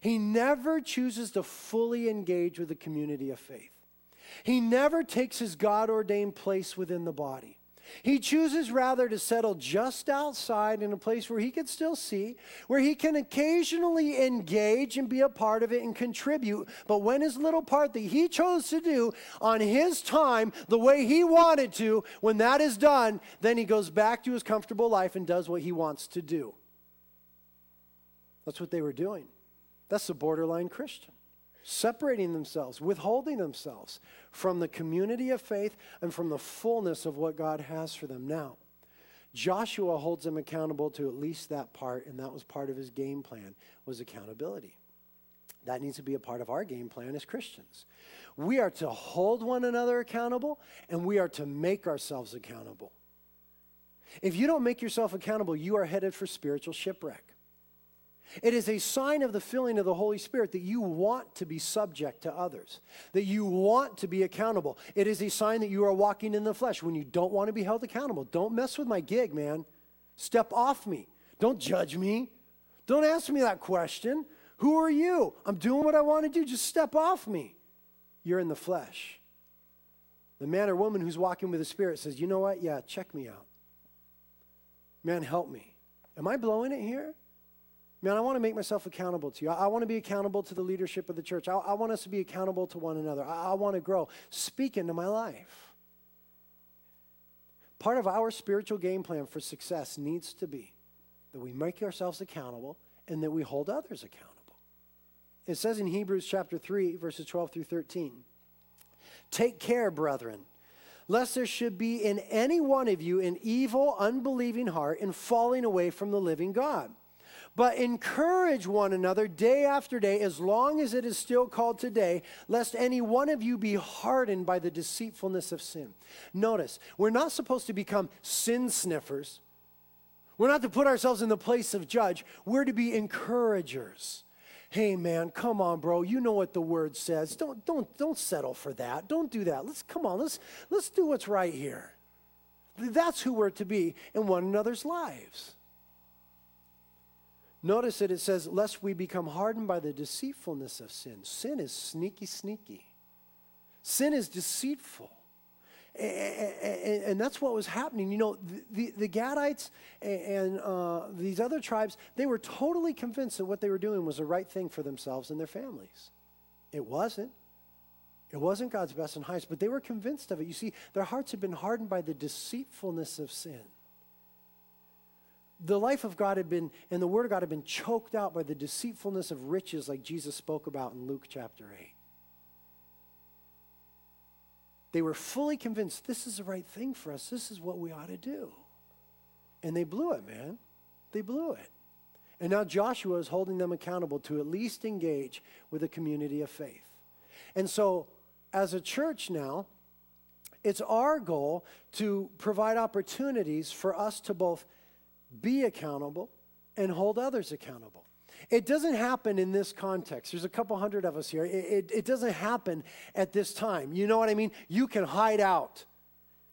He never chooses to fully engage with the community of faith. He never takes his God ordained place within the body. He chooses rather to settle just outside in a place where he can still see, where he can occasionally engage and be a part of it and contribute. But when his little part that he chose to do on his time, the way he wanted to, when that is done, then he goes back to his comfortable life and does what he wants to do. That's what they were doing. That's the borderline Christian separating themselves, withholding themselves from the community of faith and from the fullness of what God has for them. Now, Joshua holds them accountable to at least that part, and that was part of his game plan, was accountability. That needs to be a part of our game plan as Christians. We are to hold one another accountable, and we are to make ourselves accountable. If you don't make yourself accountable, you are headed for spiritual shipwreck. It is a sign of the filling of the Holy Spirit that you want to be subject to others, that you want to be accountable. It is a sign that you are walking in the flesh when you don't want to be held accountable. Don't mess with my gig, man. Step off me. Don't judge me. Don't ask me that question. Who are you? I'm doing what I want to do. Just step off me. You're in the flesh. The man or woman who's walking with the Spirit says, You know what? Yeah, check me out. Man, help me. Am I blowing it here? Man, I want to make myself accountable to you. I, I want to be accountable to the leadership of the church. I, I want us to be accountable to one another. I, I want to grow. Speak into my life. Part of our spiritual game plan for success needs to be that we make ourselves accountable and that we hold others accountable. It says in Hebrews chapter 3, verses 12 through 13 Take care, brethren, lest there should be in any one of you an evil, unbelieving heart in falling away from the living God. But encourage one another day after day, as long as it is still called today, lest any one of you be hardened by the deceitfulness of sin. Notice, we're not supposed to become sin sniffers. We're not to put ourselves in the place of judge. We're to be encouragers. Hey man, come on, bro. You know what the word says. Don't don't don't settle for that. Don't do that. Let's come on. Let's let's do what's right here. That's who we're to be in one another's lives. Notice that it says, lest we become hardened by the deceitfulness of sin. Sin is sneaky, sneaky. Sin is deceitful. And, that's what was happening. You know, the, the Gadites and uh, these other tribes, they were totally convinced that what they were doing was the right thing for themselves and their families. It wasn't. It wasn't God's best and highest, but they were convinced of it. You see, their hearts had been hardened by the deceitfulness of sin the life of God had been, and the Word of God had been choked out by the deceitfulness of riches, like Jesus spoke about in Luke chapter 8. They were fully convinced this is the right thing for us, this is what we ought to do. And they blew it, man. They blew it. And now Joshua is holding them accountable to at least engage with a community of faith. And so, as a church now, it's our goal to provide opportunities for us to both be accountable, and hold others accountable. It doesn't happen in this context. There's a couple hundred of us here. It, it, it, doesn't happen at this time. You know what I mean? You can hide out.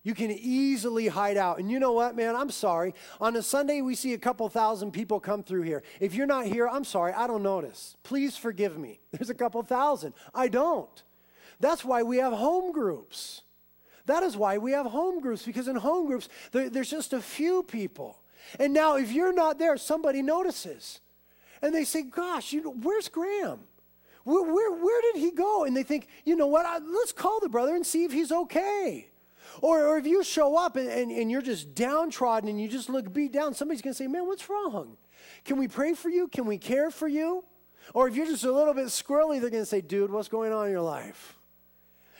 You can easily hide out. And you know what, man? I'm sorry. On a Sunday, we see a couple thousand people come through here. If you're not here, I'm sorry. I don't notice. Please forgive me. There's a couple thousand. I don't. That's why we have home groups. That is why we have home groups, because in home groups, there, there's just a few people. And now, if you're not there, somebody notices. And they say, Gosh, you know, where's Graham? Where, where, where did he go? And they think, You know what? I, let's call the brother and see if he's okay. Or, or if you show up and, and, and you're just downtrodden and you just look beat down, somebody's going to say, Man, what's wrong? Can we pray for you? Can we care for you? Or if you're just a little bit squirrely, they're going to say, Dude, what's going on in your life?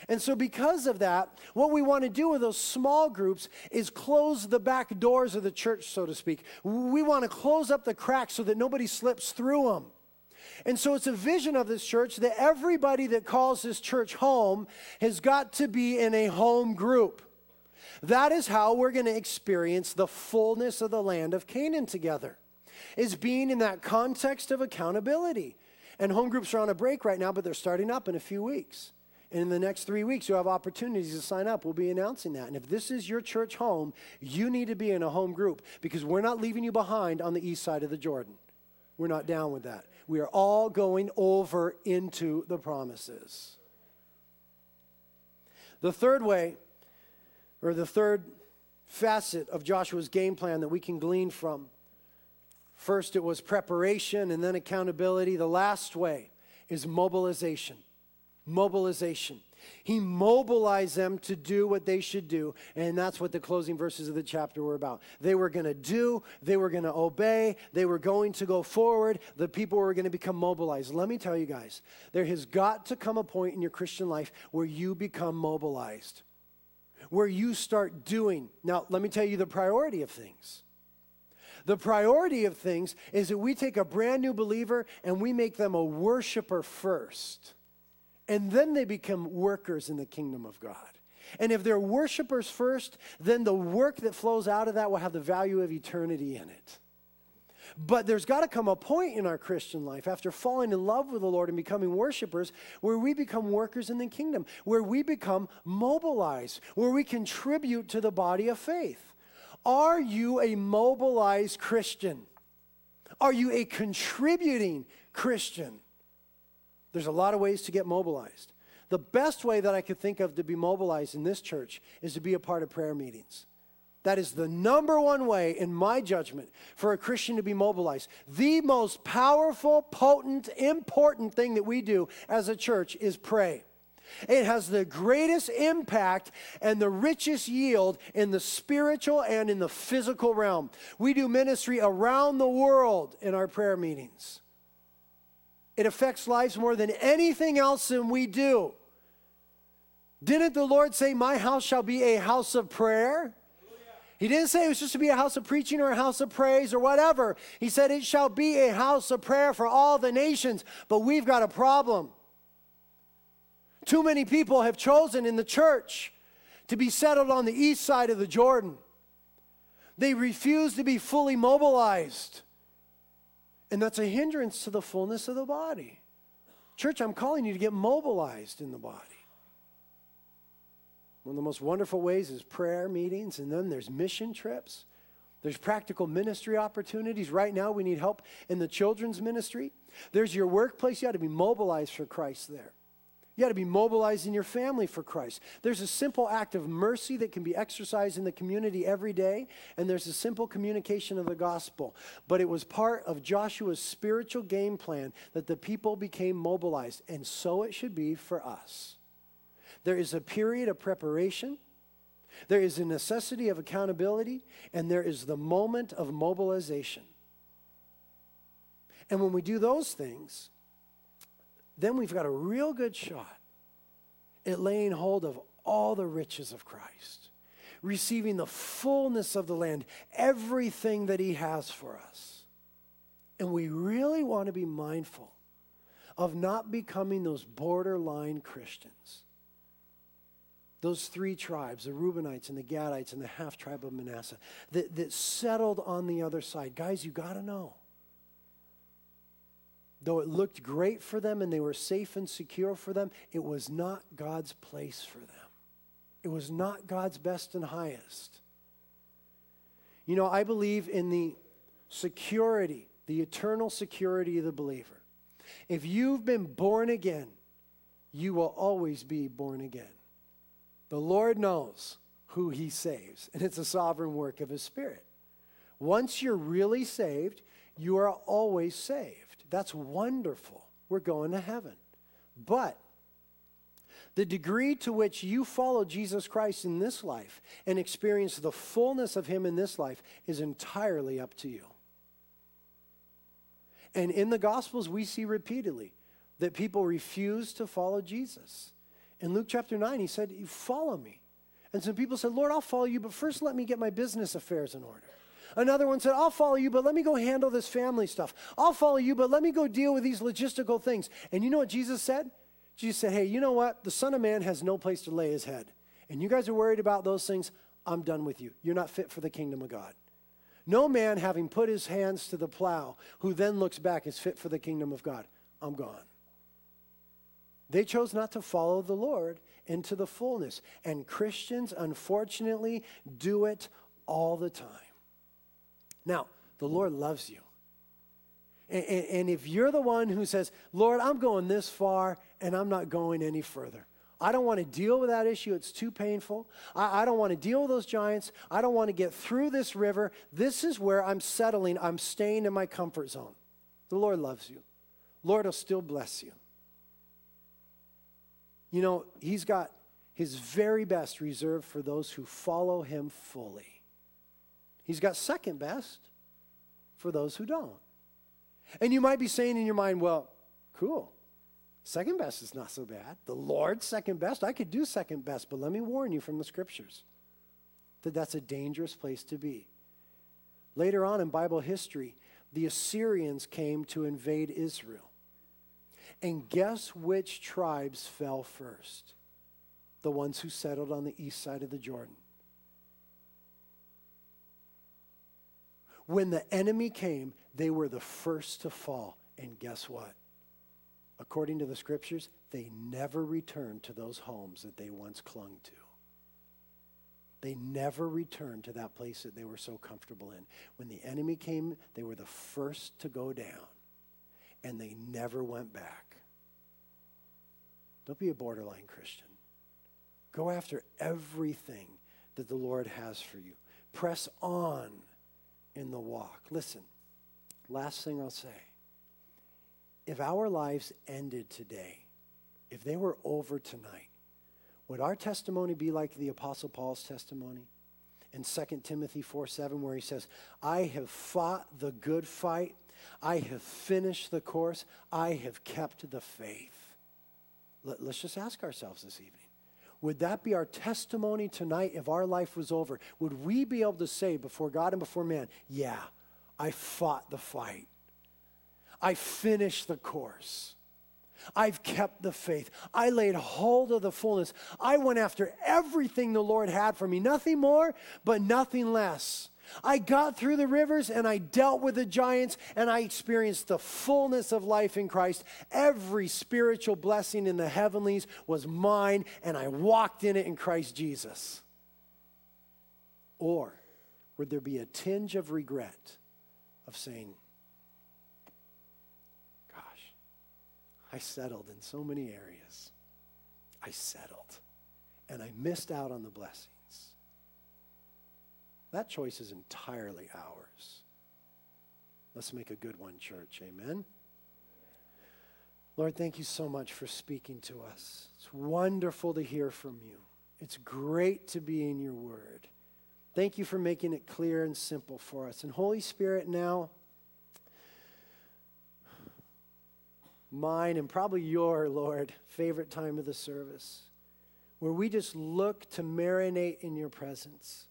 And so, because of that, what we want to do with those small groups is close the back doors of the church, so to speak. We want to close up the cracks so that nobody slips through them. And so, it's a vision of this church that everybody that calls this church home has got to be in a home group. That is how we're going to experience the fullness of the land of Canaan together, is being in that context of accountability. And home groups are on a break right now, but they're starting up in a few weeks. And in the next three weeks, you'll have opportunities to sign up. We'll be announcing that. And if this is your church home, you need to be in a home group because we're not leaving you behind on the east side of the Jordan. We're not down with that. We are all going over into the promises. The third way, or the third facet of Joshua's game plan that we can glean from first it was preparation and then accountability. The last way is mobilization mobilization. He mobilized them to do what they should do, and that's what the closing verses of the chapter were about. They were going to do, they were going to obey, they were going to go forward, the people were going to become mobilized. Let me tell you guys, there has got to come a point in your Christian life where you become mobilized, where you start doing. Now, let me tell you the priority of things. The priority of things is that we take a brand new believer and we make them a worshiper first and then they become workers in the kingdom of God. And if they're worshipers first, then the work that flows out of that will have the value of eternity in it. But there's got to come a point in our Christian life after falling in love with the Lord and becoming worshipers where we become workers in the kingdom, where we become mobilized, where we contribute to the body of faith. Are you a mobilized Christian? Are you a contributing Christian? There's a lot of ways to get mobilized. The best way that I could think of to be mobilized in this church is to be a part of prayer meetings. That is the number one way, in my judgment, for a Christian to be mobilized. The most powerful, potent, important thing that we do as a church is pray. It has the greatest impact and the richest yield in the spiritual and in the physical realm. We do ministry around the world in our prayer meetings. It affects lives more than anything else that we do. Didn't the Lord say, My house shall be a house of prayer? He didn't say it was just to be a house of preaching or a house of praise or whatever. He said it shall be a house of prayer for all the nations. But we've got a problem. Too many people have chosen in the church to be settled on the east side of the Jordan. They refuse to be fully mobilized. And that's a hindrance to the fullness of the body. Church, I'm calling you to get mobilized in the body. One of the most wonderful ways is prayer meetings, and then there's mission trips. There's practical ministry opportunities. Right now, we need help in the children's ministry. There's your workplace. You ought to be mobilized for Christ there. You got to be mobilizing your family for Christ. There's a simple act of mercy that can be exercised in the community every day, and there's a simple communication of the gospel. But it was part of Joshua's spiritual game plan that the people became mobilized, and so it should be for us. There is a period of preparation, there is a necessity of accountability, and there is the moment of mobilization. And when we do those things, then we've got a real good shot at laying hold of all the riches of Christ, receiving the fullness of the land, everything that He has for us. And we really want to be mindful of not becoming those borderline Christians those three tribes, the Reubenites and the Gadites and the half tribe of Manasseh, that, that settled on the other side. Guys, you got to know. Though it looked great for them and they were safe and secure for them, it was not God's place for them. It was not God's best and highest. You know, I believe in the security, the eternal security of the believer. If you've been born again, you will always be born again. The Lord knows who he saves, and it's a sovereign work of his spirit. Once you're really saved, you are always saved. That's wonderful. We're going to heaven. But the degree to which you follow Jesus Christ in this life and experience the fullness of him in this life is entirely up to you. And in the Gospels, we see repeatedly that people refuse to follow Jesus. In Luke chapter 9, he said, follow me. And some people said, Lord, I'll follow you, but first let me get my business affairs in order. Another one said, I'll follow you, but let me go handle this family stuff. I'll follow you, but let me go deal with these logistical things. And you know what Jesus said? Jesus said, Hey, you know what? The Son of Man has no place to lay his head. And you guys are worried about those things. I'm done with you. You're not fit for the kingdom of God. No man, having put his hands to the plow, who then looks back, is fit for the kingdom of God. I'm gone. They chose not to follow the Lord into the fullness. And Christians, unfortunately, do it all the time. Now, the Lord loves you. And, and, if you're the one who says, Lord, I'm going this far and I'm not going any further, I don't want to deal with that issue. It's too painful. I, I don't want to deal with those giants. I don't want to get through this river. This is where I'm settling. I'm staying in my comfort zone. The Lord loves you. Lord will still bless you. You know, he's got his very best reserved for those who follow him fully. He's got second best for those who don't. And you might be saying in your mind, well, cool. Second best is not so bad. The Lord's second best, I could do second best, but let me warn you from the scriptures that that's a dangerous place to be. Later on in Bible history, the Assyrians came to invade Israel. And guess which tribes fell first? The ones who settled on the east side of the Jordan. When the enemy came, they were the first to fall. And guess what? According to the scriptures, they never returned to those homes that they once clung to. They never returned to that place that they were so comfortable in. When the enemy came, they were the first to go down, and they never went back. Don't be a borderline Christian. Go after everything that the Lord has for you. Press on in the walk. Listen, last thing I'll say. If our lives ended today, if they were over tonight, would our testimony be like the Apostle Paul's testimony? In 2 Timothy 4 7, where he says, I have fought the good fight, I have finished the course, I have kept the faith. Let, us just ask ourselves this evening would that be our testimony tonight if our life was over? Would we be able to say before God and before man, yeah, I fought the fight, I finished the course? I've kept the faith. I laid hold of the fullness. I went after everything the Lord had for me. Nothing more, but nothing less. I got through the rivers and I dealt with the giants and I experienced the fullness of life in Christ. Every spiritual blessing in the heavenlies was mine and I walked in it in Christ Jesus. Or would there be a tinge of regret of saying, Gosh, I settled in so many areas. I settled and I missed out on the blessing. That choice is entirely ours. Let's make a good one, church. Amen. Lord, thank you so much for speaking to us. It's wonderful to hear from you. It's great to be in your word. Thank you for making it clear and simple for us. And Holy Spirit, now, mine and probably your, Lord, favorite time of the service, where we just look to marinate in your presence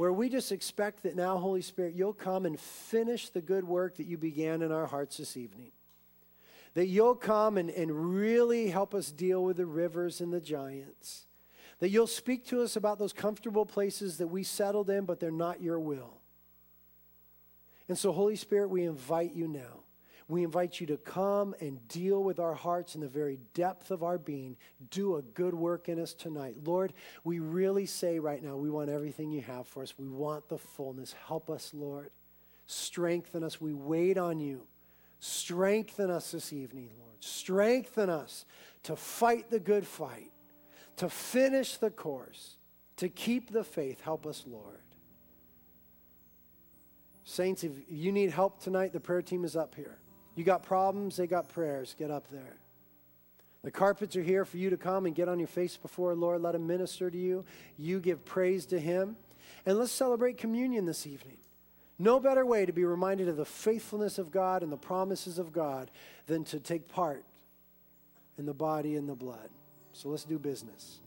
where we just expect that now, Holy Spirit, you'll come and finish the good work that you began in our hearts this evening. That you'll come and, and really help us deal with the rivers and the giants. That you'll speak to us about those comfortable places that we settled in, but they're not your will. And so, Holy Spirit, we invite you now we invite you to come and deal with our hearts in the very depth of our being. Do a good work in us tonight. Lord, we really say right now, we want everything you have for us. We want the fullness. Help us, Lord. Strengthen us. We wait on you. Strengthen us this evening, Lord. Strengthen us to fight the good fight, to finish the course, to keep the faith. Help us, Lord. Saints, if you need help tonight, the prayer team is up here. You got problems, they got prayers. Get up there. The carpets are here for you to come and get on your face before the Lord. Let Him minister to you. You give praise to Him. And let's celebrate communion this evening. No better way to be reminded of the faithfulness of God and the promises of God than to take part in the body and the blood. So let's do business.